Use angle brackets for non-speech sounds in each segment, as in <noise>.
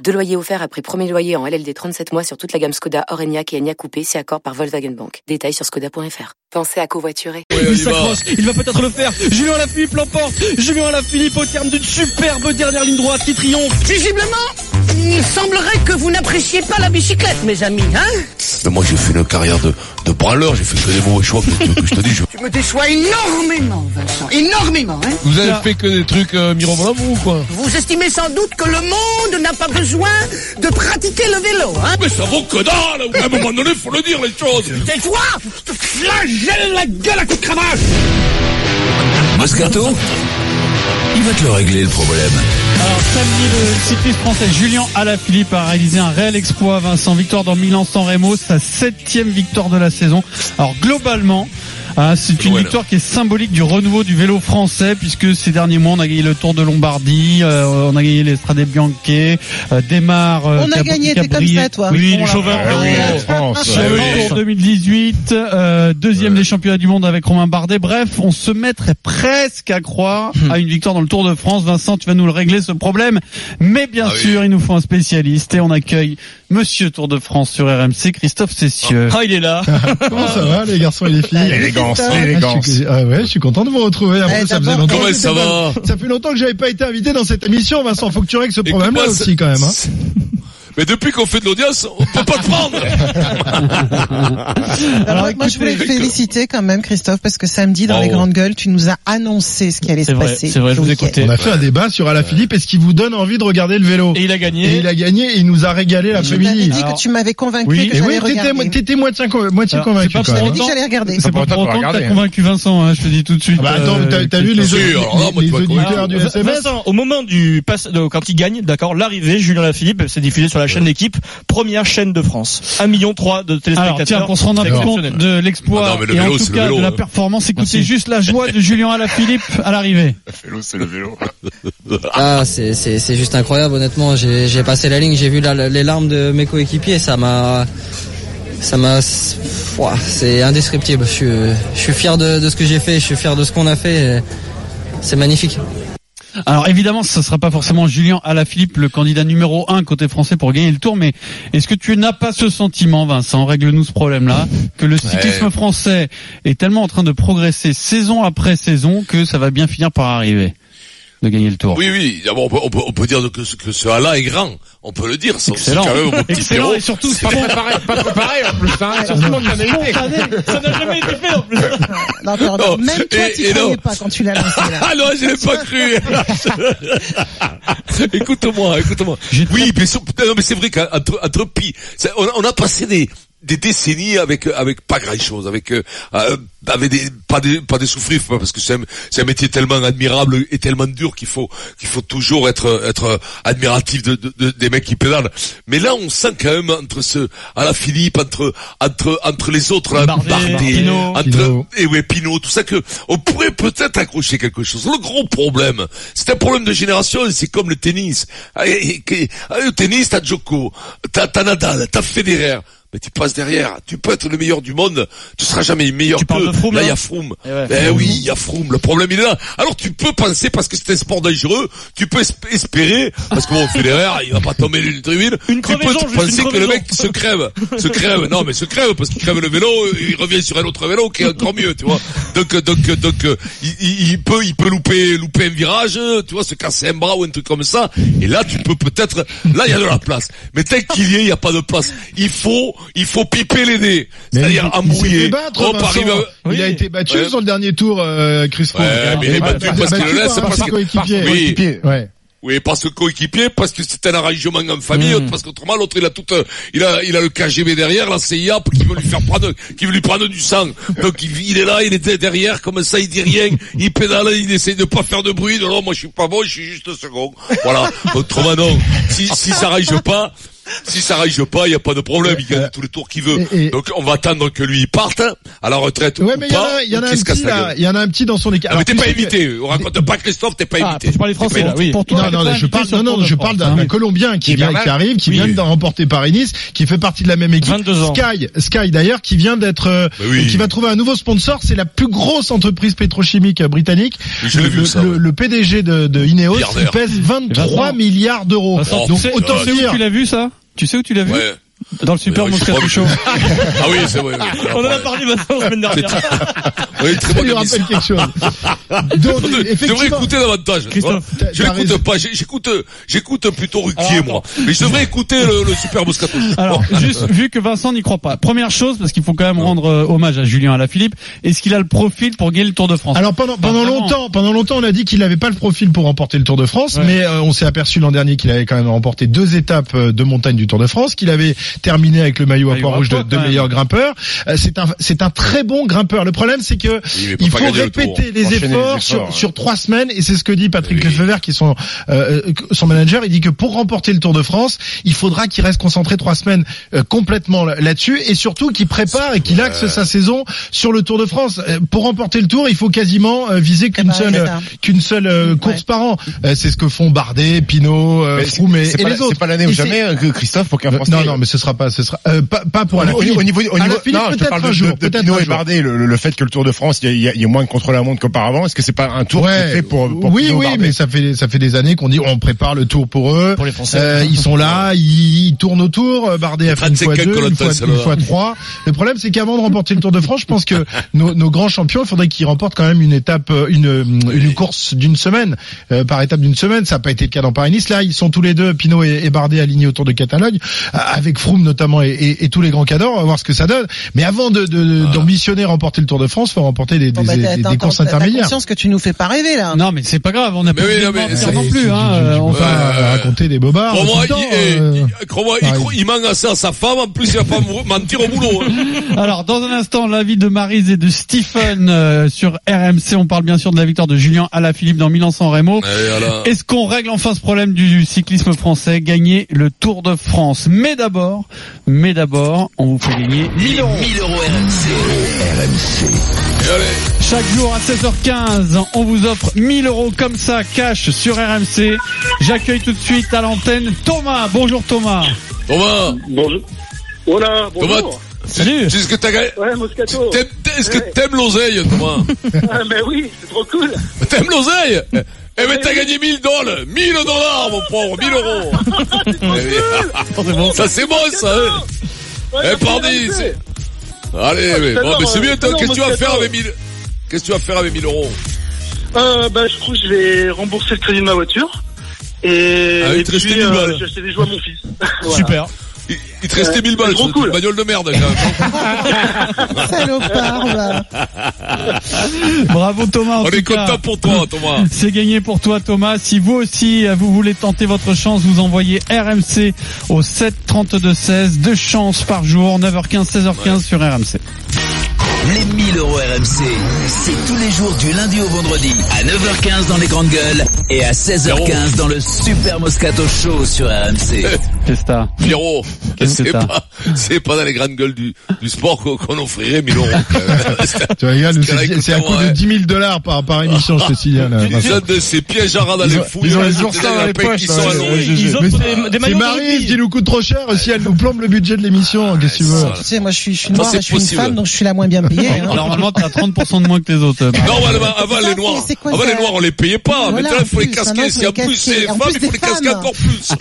Deux loyers offerts après premier loyer en LLD 37 mois sur toute la gamme Skoda, Orenia et Enya Coupé, si accord par Volkswagen Bank. Détails sur skoda.fr. Pensez à covoiturer. il s'accroche, il va peut-être le faire. Julien Alaphilippe l'emporte. Julien Alaphilippe au terme d'une superbe dernière ligne droite qui triomphe. Visiblement, il semblerait que vous n'appréciez pas la bicyclette, mes amis, hein Mais moi j'ai fait une carrière de, de branleur, j'ai fait que des mauvais choix, que, que je te dis. Je... Tu me déçois énormément, Vincent, énormément, hein Vous avez fait que des trucs euh, mirobolants, vous ou quoi? Vous estimez sans doute que le monde n'a pas besoin de pratiquer le vélo, hein Mais ça vaut que dalle. À un moment donné, faut le dire les choses. Tais-toi Je te flagelle la gueule à coups de cravache. Moscato? Il va te le régler le problème. Alors samedi, le cycliste français Julien Alaphilippe a réalisé un réel exploit. Vincent, victoire dans Milan-San Remo, sa septième victoire de la saison. Alors globalement, ah, c'est une victoire qui est symbolique du renouveau du vélo français puisque ces derniers mois on a gagné le Tour de Lombardie, euh, on a gagné l'Estrade Bianche, euh, démarre. Euh, on a gagné, t'es comme ça toi. Oui, les chauveurs. Tour 2018, euh, deuxième des championnats du monde avec Romain Bardet. Bref, on se mettrait presque à croire à une victoire dans le Tour de France. Vincent, tu vas nous le régler ce problème, mais bien ah sûr, il nous faut un spécialiste et on accueille Monsieur Tour de France sur RMC, Christophe Cessieux. Ah, il est là. <laughs> Comment ça va, les garçons et les filles? L'élégance, l'élégance. Ah, ouais, je suis content de vous retrouver. Après, eh, ça faisait longtemps. Comment ça va Ça fait longtemps que j'avais pas été invité dans cette émission, Vincent. Faut que tu règles ce problème-là aussi, quand même. Hein. Mais depuis qu'on fait de l'audience, on peut pas te prendre. <laughs> Alors, moi, je voulais te féliciter quand même, Christophe, parce que samedi, dans les grandes gueules, tu nous as annoncé ce qui allait se passer. C'est vrai, je vous écoutais. On a fait un débat sur Alaphilippe. Est-ce qu'il vous donne envie de regarder le vélo Et il a gagné. Et il a gagné et il nous a régalé l'après-midi. Tu m'avais dit que tu m'avais convaincu oui. que j'allais oui, regarder. T'étais moitié, moitié convaincu. Tu m'avais dit que j'allais regarder. C'est pas pour autant que t'as convaincu Vincent, hein, je te dis tout de suite. Bah attends, t'as vu les auditeurs du SMS Vincent, au moment du quand il gagne, d'accord, l'arrivée, Julien Lafilippe, c'est diffusé sur la chaîne d'équipe, première chaîne de France. 1 million 3 de téléspectateurs. Alors, tiens, pour se rendre un peu compte de l'exploit ah et en tout cas de la performance, écoutez juste la joie de Julien Alaphilippe à l'arrivée. <laughs> Le vélo, c'est le vélo. <laughs> ah, c'est, c'est, c'est juste incroyable, honnêtement. J'ai, j'ai passé la ligne, j'ai vu la, les larmes de mes coéquipiers, ça m'a, ça m'a, c'est indescriptible. Je suis, je suis fier de, de ce que j'ai fait, je suis fier de ce qu'on a fait. C'est magnifique. Alors évidemment, ce ne sera pas forcément Julien Alaphilippe, le candidat numéro un côté français pour gagner le Tour, mais est-ce que tu n'as pas ce sentiment, Vincent, règle-nous ce problème-là, que le cyclisme français est tellement en train de progresser saison après saison que ça va bien finir par arriver de gagner le tour. Oui, oui. D'abord, on peut, on peut, on peut dire que, ce, que ce là est grand. On peut le dire. Excellent. Quand même mon petit Excellent. Et surtout, pas préparé, pas <laughs> préparé en plus. Hein. Surtout Ça n'a jamais été fait en plus. <laughs> Non, pardon. Même toi, tu ne croyais pas quand tu l'as lancé là. <laughs> Ah non, je l'ai pas cru. écoute-moi, écoute-moi. Oui, mais, non, mais c'est vrai qu'entre entre pi, on, on a passé des des décennies avec avec pas grand chose avec euh, avec des pas des pas des souffrifs parce que c'est un, c'est un métier tellement admirable et tellement dur qu'il faut qu'il faut toujours être être admiratif de, de, de, des mecs qui pédalent. Mais là on sent quand même entre ce à la Philippe entre entre entre les autres là, Bardet, Bardet, Pinot, entre et ouais Pinot tout ça que on pourrait peut-être accrocher quelque chose. Le gros problème c'est un problème de génération c'est comme le tennis. Ah, et- et- ah, le tennis t'as Djoko t'as t'as Nadal t'as Federer mais tu passes derrière. Tu peux être le meilleur du monde, tu seras jamais meilleur Tu que. parles de Froome, là, il y a Froome. Eh ouais. Eh oui, il y a Froome. Le problème il est là. Alors tu peux penser parce que c'est un sport dangereux, tu peux esp- espérer parce que bon Federer, il va pas tomber d'une tribune. Une tu peux juste penser une que le mec se crève, se crève. Non, mais se crève parce qu'il crève le vélo, il revient sur un autre vélo qui est encore mieux, tu vois. Donc donc donc il, il- peut il peut louper louper un virage, tu vois, se casser un bras ou un truc comme ça. Et là tu peux peut-être là il y a de la place. Mais tel qu'il y est, il y a pas de place. Il faut il faut piper les nez, c'est-à-dire embrouiller. Oh, Il a été battu Ouais. sur le dernier tour, euh, Chris Froome. Ouais, mais il est battu parce qu'il le laisse, parce que- coéquipier. Oui. Ouais. Oui, parce que coéquipier, parce que c'est un arrangement en famille, Mm. parce qu'autrement l'autre il a tout, il a, il a le KGB derrière, la CIA qui veut lui faire prendre, qui veut lui prendre du sang. Donc il, il est là, il est derrière, comme ça il dit rien, il pédale, il essaie de pas faire de bruit. Non, non, moi je suis pas bon, je suis juste second. Voilà. Autrement non, si, si ça arrange pas, si ça rage pas, il y a pas de problème, il gagne tous les tours qu'il veut. Donc on va attendre que lui parte à la retraite Ouais, ou mais il y en a, y en a un petit là, il y en a un petit dans son équipe. Ah, mais t'es pas invité. On raconte pas Christophe, t'es pas Ah, invité. tu parles T'es pas français, là, oui. Pour toi, non, non, je parle, non, non, je d'un d'un Colombien qui vient, qui arrive, qui Oui, vient de remporter Paris-Nice, qui fait partie de la même équipe. 22 ans. Sky, Sky d'ailleurs, qui vient d'être, euh, Bah oui. qui va trouver un nouveau sponsor. C'est la plus grosse entreprise pétrochimique euh, britannique. Oui, je l'ai le, vu, le- ça, le- ouais. le PDG de, de Ineos, pèse 23 Vincent. milliards d'euros. Donc autant dire. tu l'as vu ça? Tu sais où tu l'as vu? Dans le Super Show. que- Ah oui, c'est vrai. oui. <laughs> On en a parlé maintenant la semaine dernière. <laughs> Oui, très Ça bonne lui émission. rappelle quelque chose. <laughs> Donc, Je devrais écouter davantage. Christophe. Je l'écoute pas. J'écoute, j'écoute plutôt Ruquier, Alors, moi. Mais je devrais écouter le, le super Moscato. Alors, juste vu que Vincent n'y croit pas. Première chose, parce qu'il faut quand même rendre euh, hommage à Julien Alaphilippe, est-ce qu'il a le profil pour gagner le Tour de France? Alors pendant pendant longtemps, pendant longtemps, on a dit qu'il n'avait pas le profil pour remporter le Tour de France, Ouais. mais euh, on s'est aperçu l'an dernier qu'il avait quand même remporté deux étapes euh, de montagne du Tour de France, qu'il avait terminé avec le maillot à poids rouge de, de meilleur grimpeur. Euh, c'est un c'est un très bon grimpeur. Le problème, c'est que il faut le répéter les efforts, sur ouais. sur trois semaines, et c'est ce que dit Patrick Oui. Lefebvre, qui est son euh, euh, son manager. Il dit que pour remporter le Tour de France, il faudra qu'il reste concentré trois semaines euh, complètement là- là-dessus, et surtout qu'il prépare et qu'il axe sa saison sur le Tour de France. Euh, Pour remporter le Tour, il faut quasiment euh, viser qu'une ben, seule c'est ça. qu'une seule euh, course Ouais. par an. Euh, c'est ce que font Bardet, Pinot, euh, Mais Froome et, c'est et pas, les autres. c'est pas l'année ou jamais euh, que Christophe pour qu'un Français. non, non, mais ce sera pas, ce sera euh, pas, pas pour au, la au- au niveau, au niveau, non, je te peut-être parle de, un jour, de, de peut-être Pinot et. Bardet, le, le- le fait que le Tour de France, il y a, il y y a moins de contre la montre qu'auparavant. Est-ce que c'est pas un tour qui est Ouais, fait pour, pour oui, Pinot, oui, Bardet mais ça fait ça fait des années qu'on dit on prépare le tour pour eux. Pour les Français. Euh, ils sont là, ils, ils tournent autour. euh, Bardet a fait une 35 fois deux, une fois, une fois trois. Le problème, c'est qu'avant de remporter le Tour de France, je pense que <laughs> nos, nos grands champions, il faudrait qu'ils remportent quand même une étape, euh, une une course d'une semaine euh, par étape d'une semaine. Ça n'a pas été le cas dans Paris-Nice. Là, ils sont tous les deux, Pinot et, et Bardet, alignés autour de Catalogne, euh, avec Froome notamment et, et- et tous les grands cadors. On va voir ce que ça donne. Mais avant de de- d'ambitionner remporter le Tour de France, faut remporter des, Bon, des, bah, des- des courses t'as- t'as intermédiaires. conscience que tu nous fais pas rêver là. Non, mais c'est pas grave, on n'a pas oui, non, mais mentir non plus. Hein, on va- raconter des bobards. Il, eh, euh, manque assez à sa femme. En plus, il va pas mentir au boulot. hein. <laughs> Alors, dans un instant, l'avis de Marise et de Stephen euh, sur RMC. On parle bien sûr de la victoire de Julien Alaphilippe dans Milan-San Remo. Voilà. Est-ce qu'on règle enfin ce problème du cyclisme français, gagner le Tour de France Mais d'abord, mais d'abord, on vous fait gagner 1000 euros. 1000 euros RMC. Allez. Chaque jour à 16h15, on vous offre 1000 euros comme ça, cash sur RMC. J'accueille tout de suite à l'antenne Thomas. Bonjour Thomas. Thomas, Bonjour. Oh là, Thomas, bonjour. Salut. tu sais ce que t'as gagné Ouais, Moscato. Est-ce que Ouais. t'aimes l'oseille, Thomas <laughs> Ah, mais oui, c'est trop cool. T'aimes l'oseille Eh ben t'as gagné 1000 dollars 1000 dollars, mon pauvre 1000 euros <laughs> Eh. Ça c'est bon, ça hein Eh, pardi. Allez, mais, j'adore, bon, mais c'est bien, euh, toi, qu'est-ce que tu vas faire avec 1000 Qu'est-ce que tu vas faire avec 1000 euros Euh, bah, je trouve que je vais rembourser le crédit de ma voiture. Et, Ah, et puis, 1000 euh, balles. j'ai acheté des jouets à mon fils. <laughs> Voilà. Super. Il, il te restait Ouais, 1000 balles, cool. une bagnole de merde, quand <laughs> même. Salopard, là. Bravo Thomas. en On tout est cas. content pour toi, Thomas. <laughs> C'est gagné pour toi Thomas. Si vous aussi euh, vous voulez tenter votre chance, vous envoyez RMC au 7 32 16. Deux chances par jour, 9h15, 16h15 sur RMC. Les 1000 euros RMC, c'est tous les jours du lundi au vendredi à 9h15 dans les grandes gueules et à 16h15 dans le Super Moscato Show sur RMC. <laughs> Qu'est-ce que Pierrot, c'est pas, c'est pas dans les grandes gueules du, du sport qu'on offrirait 1000 euros. <laughs> Tu vois, c'est à coût de ouais. 10 000 dollars par, par émission, je te signale. hein, Ils Vincent. ont de ces pièges à rats dans Ils les ont- fouilles. ils ont les oursins des dans les poches, Ils c'est- des, C'est Marie qui nous coûte trop cher si elle nous plombe le budget de l'émission. Qu'est-ce que tu veux Tu sais, moi, je suis, je suis noire je une femme, donc je suis la moins bien payée. hein. Normalement, t'as 30% de moins que les autres. <laughs> Non, avant, les noirs, avant les noirs, on les payait pas. Maintenant, il faut les casquer. S'il y a plus, les femmes, il faut les casquer encore plus.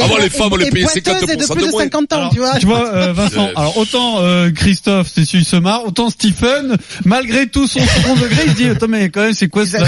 Avant, les femmes, poiteuses et de 50% plus de de moins. 50 ans, Alors, tu vois. tu vois, euh, <laughs> Vincent, alors autant euh, Christophe, c'est celui qui se marre, autant Stephen, malgré tout son second degré, il se dit, attends mais quand même c'est quoi ça?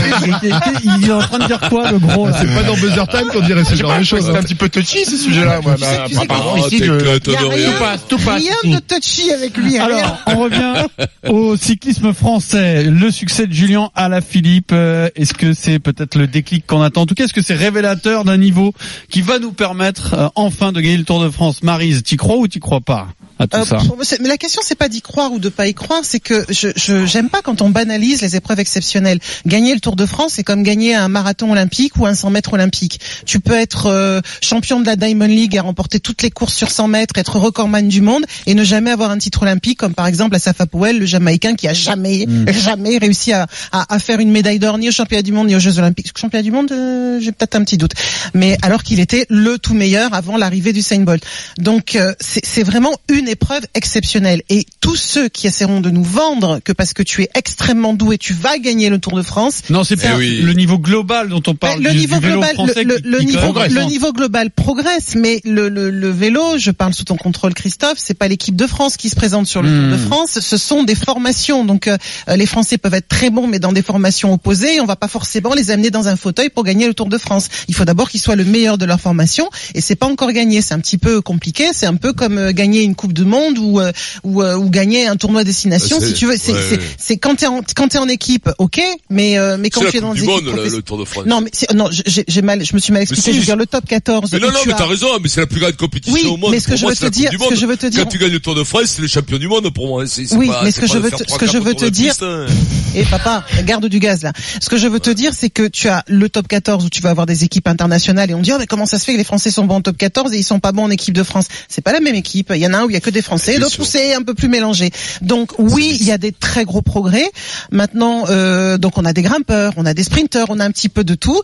Il est en train de dire quoi le gros? Là C'est pas dans Buzzer Time qu'on dirait ce genre de choses. C'est un hein. petit peu touchy ce sujet-là, moi. Ah, rien. passe, tout passe. rien de touchy avec lui. Alors, on revient au cyclisme français. Le succès de Julien Alaphilippe, euh, est-ce que c'est peut-être le déclic qu'on attend? En tout cas, est-ce que c'est révélateur d'un niveau qui va nous permettre euh, enfin de gagner le Tour de France. Marise, t'y crois ou t'y crois pas? À tout Euh, ça pour- c'est- mais la question c'est pas d'y croire ou de pas y croire, c'est que je j'aime pas quand on banalise les épreuves exceptionnelles. Gagner le Tour de France, c'est comme gagner un marathon olympique ou un 100 mètres olympique. Tu peux être euh, champion de la Diamond League et remporter toutes les courses sur 100 mètres, être recordman du monde et ne jamais avoir un titre olympique, comme par exemple Asaf Powell, le Jamaïcain qui a jamais Mm. <laughs> jamais réussi à, à, à faire une médaille d'or ni aux championnats du monde ni aux Jeux olympiques. Championnat du monde, euh, j'ai peut-être un petit doute, mais alors qu'il était le tout meilleur avant l'arrivée du Saint Bolt. Donc euh, c'est c'est vraiment une épreuve exceptionnelle. Et tous ceux qui essaieront de nous vendre que parce que tu es extrêmement doué, tu vas gagner le Tour de France. Non, c'est pas le niveau global dont on parle. Le du, niveau du vélo global, français le, qui- le qui niveau, progresse. le niveau global progresse, mais le, le, le vélo, je parle sous ton contrôle, Christophe, c'est pas l'équipe de France qui se présente sur le Tour de Hmm. France, ce sont des formations. Donc euh, les Français peuvent être très bons, mais dans des formations opposées, et on va pas forcément les amener dans un fauteuil pour gagner le Tour de France. Il faut d'abord qu'ils soient le meilleur de leur formation, et c'est pas encore gagné. C'est un petit peu compliqué. C'est un peu comme euh, gagner une Coupe du Monde ou euh, ou, euh, ou gagner un tournoi destination, Ouais, si tu veux. C'est ouais, quand t'es en quand t'es en équipe, ok, mais euh, mais quand tu es dans du Monde, équipes le, Tour de France. non, mais non, j'ai mal, je me suis mal expliqué. si, je veux dire le top 14. Mais non, non, tu mais as- t'as raison, mais c'est la plus grande compétition Oui, au monde. mais ce que je veux te dire- ce que je veux te dire- Quand tu gagnes le Tour de France, c'est le champion du monde pour moi. C'est Oui, mais ce que je de veux ce que je veux te de dire, piste, hein. <laughs> et papa, garde du gaz là. Ce que je veux te dire, c'est que tu as le top 14 où tu vas avoir des équipes internationales et on dit oh, mais comment ça se fait que les Français sont bons en top 14 et ils sont pas bons en équipe de France? C'est pas la même équipe. Il y en a un où il y a que des Français, d'autres où c'est un peu plus mélangé. Donc oui, il y a des très gros progrès. Maintenant, euh, donc on a des grimpeurs, on a des sprinteurs, on a un petit peu de tout.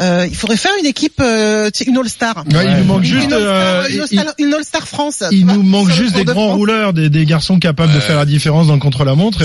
Euh, il faudrait faire une équipe, euh, tu sais, une All-Star. Ouais, il nous manque Une juste, euh, une All-Star- All-Star France. Il nous manque juste des de grands France. rouleurs, des, des garçons capables de faire la différence dans le contre-la-montre.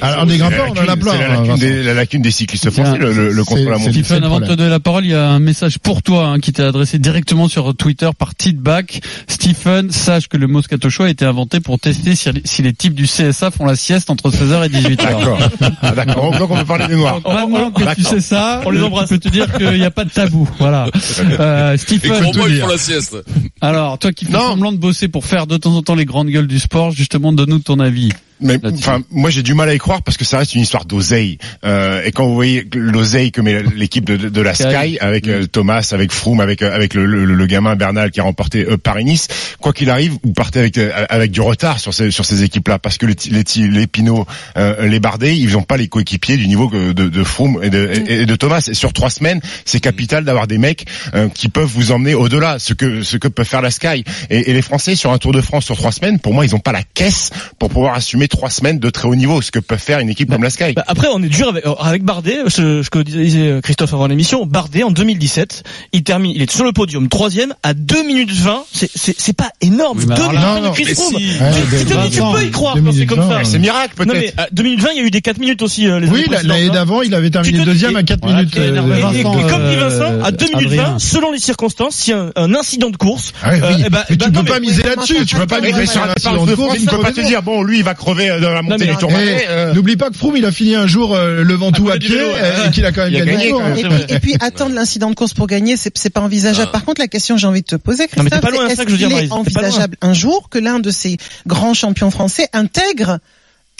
Alors des grimpeurs, on en a plein. La lacune des, la lacune des cyclistes français, le, le, le contre-la-montre. le avant de te donner la parole, il y a un message pour toi hein, qui t'est adressé directement sur Twitter par Tidback. Stephen, sache que le Moscato Show a été inventé pour tester si, si les types du CSA font la sieste entre 16h et 18h. D'accord. Ah, D'accord. Donc on peut parler des noirs. Donc maintenant que tu sais ça, On les euh, embrasse. Je peux te dire qu'il n'y a pas de tabou. Voilà. <laughs> Euh, Et Stephen, pour la sieste. alors toi qui fais semblant de bosser pour faire de temps en temps les grandes gueules du sport, justement, donne-nous ton avis. Mais enfin, moi j'ai du mal à y croire parce que ça reste une histoire d'oseille. Euh, et quand vous voyez l'oseille que met l'équipe de, de, de la Sky. Avec euh, Thomas, avec Froome, avec euh, avec le, le, le gamin Bernal qui a remporté euh, Paris-Nice, quoi qu'il arrive, vous partez avec euh, avec du retard sur ces sur ces équipes-là parce que les les, les Pinot, les Bardet, ils n'ont pas les coéquipiers du niveau de, de Froome et de, et, et de Thomas. Et sur trois semaines, c'est capital d'avoir des mecs qui peuvent vous emmener au-delà, ce que ce que peut faire la Sky. Et, et les Français sur un Tour de France sur trois semaines, pour moi, ils n'ont pas la caisse pour pouvoir assumer trois semaines de très haut niveau, ce que peut faire une équipe comme la Sky. Bah, après, on est dur avec, avec Bardet, ce, ce que disait Christophe avant l'émission. Bardet, en 2017, il termine, il est sur le podium, troisième, à 2 minutes 20. C'est, c'est, c'est pas énorme. Oui, mais 2 alors minutes là- 20 de Chris Froome. si. Tu- Ouais, tu, tu peux y croire quand c'est comme ça. C'est miracle Non, mais peut-être. à 2 minutes 20, il y a eu des 4 minutes aussi. euh, les Oui, l'année hein. d'avant, il avait terminé deuxième à 4 Voilà, minutes. euh, Et, Vincent, comme dit euh, Vincent, à 2 minutes Adrien. 20, selon les circonstances, s'il y a un, incident de course, euh, tu peux pas miser là-dessus. Tu peux pas miser sur Tour de course. Tu ne peux pas te dire bon, lui il va crever dans la montée du N'oublie pas que Froome, il a fini un jour euh, le Ventoux À pied euh, et qu'il a quand même gagné. gagné, le tour, quand même. Et puis, et puis attendre l'incident de course pour gagner, c'est c'est pas envisageable. Ah. Par contre, la question que j'ai envie de te poser, Non, mais t'es Christophe, pas loin, c'est c'est ça est-ce que je veux dire, qu'il est envisageable un jour que l'un de ces grands champions français intègre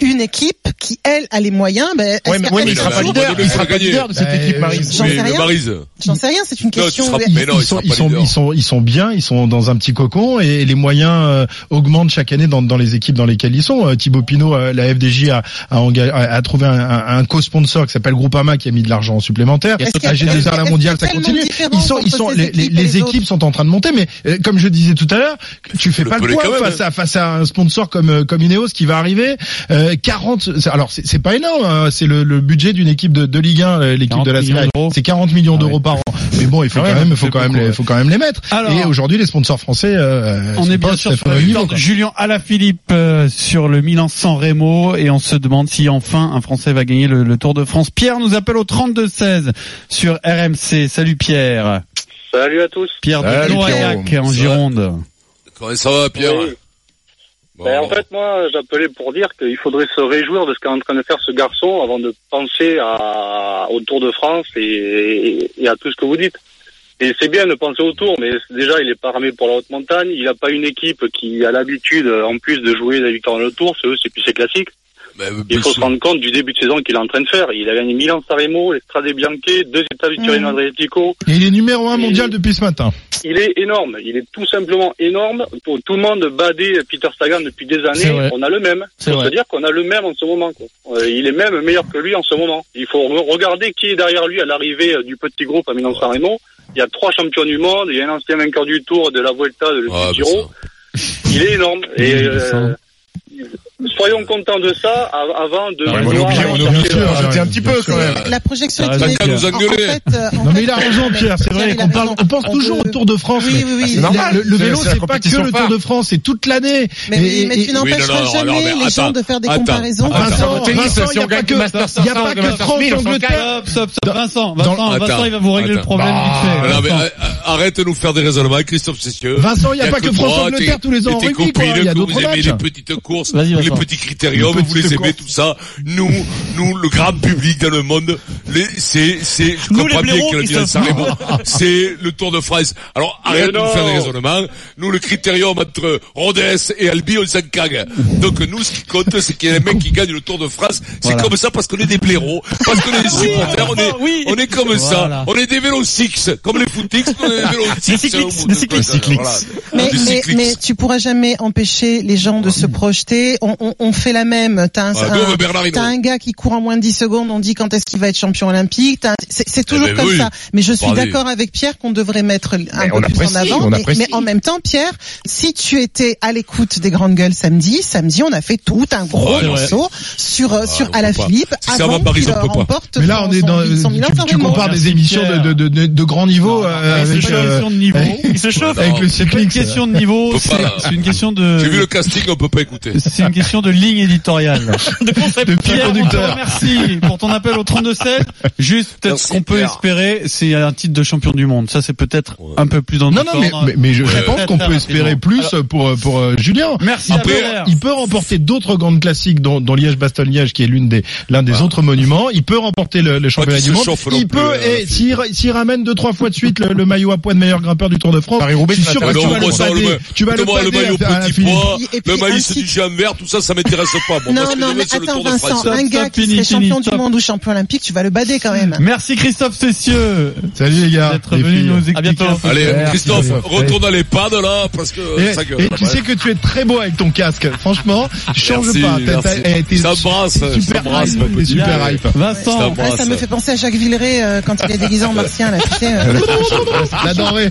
une équipe qui, elle, a les moyens ben, est-ce Ouais, mais, ouais, mais il sera pas leader, il sera pas gagner. leader de cette Bah, équipe Marise. J'en sais rien. Maryse, J'en sais rien, c'est une question. seras- de- mais non, ils il sont, ils sont, ils sont, ils sont bien, ils sont dans un petit cocon et les moyens euh, augmentent chaque année dans, dans les équipes dans lesquelles ils sont. Euh, Thibaut Pinot, euh, la FDJ a, a, a, a trouvé un, un, un co-sponsor qui s'appelle Groupama qui a mis de l'argent supplémentaire. Est-ce qu'il y a- AG2R, la mondiale, ça continue. Ils sont, ils sont, les, équipes les sont en train de monter, mais euh, comme je disais tout à l'heure, tu fais pas le poids quand même, face à face à un sponsor comme euh, comme Ineos qui va arriver. Euh, 40, c'est- alors c'est pas énorme, hein, c'est le, le budget d'une équipe de, de Ligue 1, euh, l'équipe 40 de la d'euros. c'est 40 millions Ah d'euros ouais. par an. Mais bon, il faut Ah quand même, c'est faut quand même, beaucoup, les, ouais. faut quand même les mettre. Alors- Et aujourd'hui, les sponsors français, euh, On sont est pas bien sûr sur niveau. Julien Alaphilippe euh, sur le Milan-San Remo et on se demande si enfin un Français va gagner le, le Tour de France. Pierre nous appelle au 32-16 sur RMC. Salut Pierre. Salut à tous. Pierre de Pierrot. en Gironde. Comment ça va, Pierre? Oui. Bon. Ben, en fait, moi, j'appelais pour dire qu'il faudrait se réjouir de ce qu'est en train de faire ce garçon avant de penser à, au Tour de France et, et à tout ce que vous dites. Et c'est bien de penser au Tour, mais déjà, il est pas armé pour la haute montagne. Il n'a pas une équipe qui a l'habitude, en plus de jouer la victoire dans le Tour, c'est eux, c'est plus ses classiques. Ben, Il faut se rendre compte du début de saison qu'il est en train de faire. Il a gagné Milan Sanremo, l'Estrade Bianche, deux étapes du Tirreno Adriatico. Et il est numéro un mondial depuis ce matin. Il est énorme. Il est tout simplement énorme. Pour tout le monde badé Peter Sagan depuis des années, on a le même. C'est Faut vrai. se dire qu'on a le même en ce moment. Quoi. Euh, il est même meilleur que lui en ce moment. Il faut re- regarder qui est derrière lui à l'arrivée euh, du petit groupe à Milan-San Remo. Il y a trois champions du monde. Il y a un ancien vainqueur du Tour, de la Vuelta, de le Ah, Giro. mais Il est énorme. Et euh, soyons contents de ça av- avant de. Ouais, Monopia, chercher, euh, rajouter un petit peu quand même. La projection est en- en nous engueuler. fait, euh, en Non mais il a raison mais Pierre, c'est vrai qu'on parle, on pense On toujours peut- au Tour de France. Oui, oui, oui. normal. le, le vélo c'est pas que le Tour de France, c'est toute l'année. Mais, Et- mais tu n'empêcheras jamais les gens de faire des comparaisons. Vincent, il n'y on a pas que, le Masters il y a 500, pas le que Masters France, 1000, on s'en Angleterre. Stop, stop, stop. Dans- Vincent, Vincent, Vincent, il va vous régler le problème vite fait. Euh, arrête de nous faire des raisonnements, Christophe Cessieux. Vincent, il n'y a pas que toi, France-Angleterre tes- tous les ans en Il y a d'autres matchs. petites courses, les petits critériums, Les vous les aimez, tout ça. Nous, nous, le grand public dans le monde, les, c'est, c'est, je Nous, comprends bien que c'est le Tour de France. Alors, arrête de nous faire des raisonnements. Nous, le critérium entre Rodez et Albi, on s'en cague. Donc, nous, ce qui compte, c'est qu'il y a des mecs qui gagnent le Tour de France. C'est Voilà. comme ça parce qu'on est des blaireaux, parce qu'on est des supporters, on est, oui. on est comme Voilà. ça. On est des vélos six, comme les footix, on est des vélos six. Des cyclix, cyclix. voilà. Mais, mais, mais tu pourras jamais empêcher les gens de se projeter. On, on, on fait la même. T'as un, Ah, un, Hinault. t'as un gars qui court en moins de 10 secondes. On dit quand est-ce qu'il va être champion olympique. T'as un- C'est, c'est toujours ben comme oui. ça. Mais je suis d'accord avec Pierre qu'on devrait mettre un Mais peu plus apprécie, en avant. on mais, en même temps, Pierre, si tu étais à l'écoute des grandes gueules samedi, samedi, on a fait tout un gros Oh, vrai. morceau sur euh, sur Alaphilippe avant va, Paris, qu'il remporte Mais là, on est dans, tu, compares des émissions de, Pierre. de, de, de, de grand niveau euh, avec, c'est pas une euh, question de niveau. <laughs> Il se chauffe. avec le C'est une question de niveau, c'est une question de, J'ai vu le casting, on peut pas écouter. c'est une question de ligne éditoriale. <laughs> De concept. de Pierre, on te conducteur. remercie pour ton appel au 32-16. Juste, peut-être Merci, ce qu'on peut espérer, c'est un titre de champion du monde. Ça, c'est peut-être un peu plus dans Non, notre non, mais, mais, mais je, Ouais. pense qu'on peut espérer plus pour, pour euh, Julien. Merci Après, il peut remporter d'autres grandes classiques, dont, dont Liège-Bastogne-Liège, qui est l'une des l'un des autres monuments. Il peut remporter le, le championnat du monde. non Il peut, euh, et s'il ramène deux trois fois de suite le, le maillot à poids de meilleur grimpeur du Tour de France, Paris-Roubaix, je suis sûr que tu non, vas le le, Tu vas le le maillot à- à la petit puis le maïs ainsi- du géant vert, tout ça, ça m'intéresse pas. Moi, Non, que non, je c'est le attends, de Vincent, France. un gars qui fini, serait champion fini, du stop. monde ou champion olympique, tu vas le bader quand même. Merci Christophe Cessieux Salut les gars. d'être venu nous expliquer. bientôt. un peu. Allez, Christophe, retourne à l'EHPAD, là, parce que Et, ça gueule. et tu sais que tu es très beau avec ton casque. Franchement, change Merci, pas. Ça embrasse, ça super hype, super. Vincent, Ça me fait penser à Jacques Villeray euh, quand il est déguisé en martien là, tu sais. euh. <laughs> La denrée.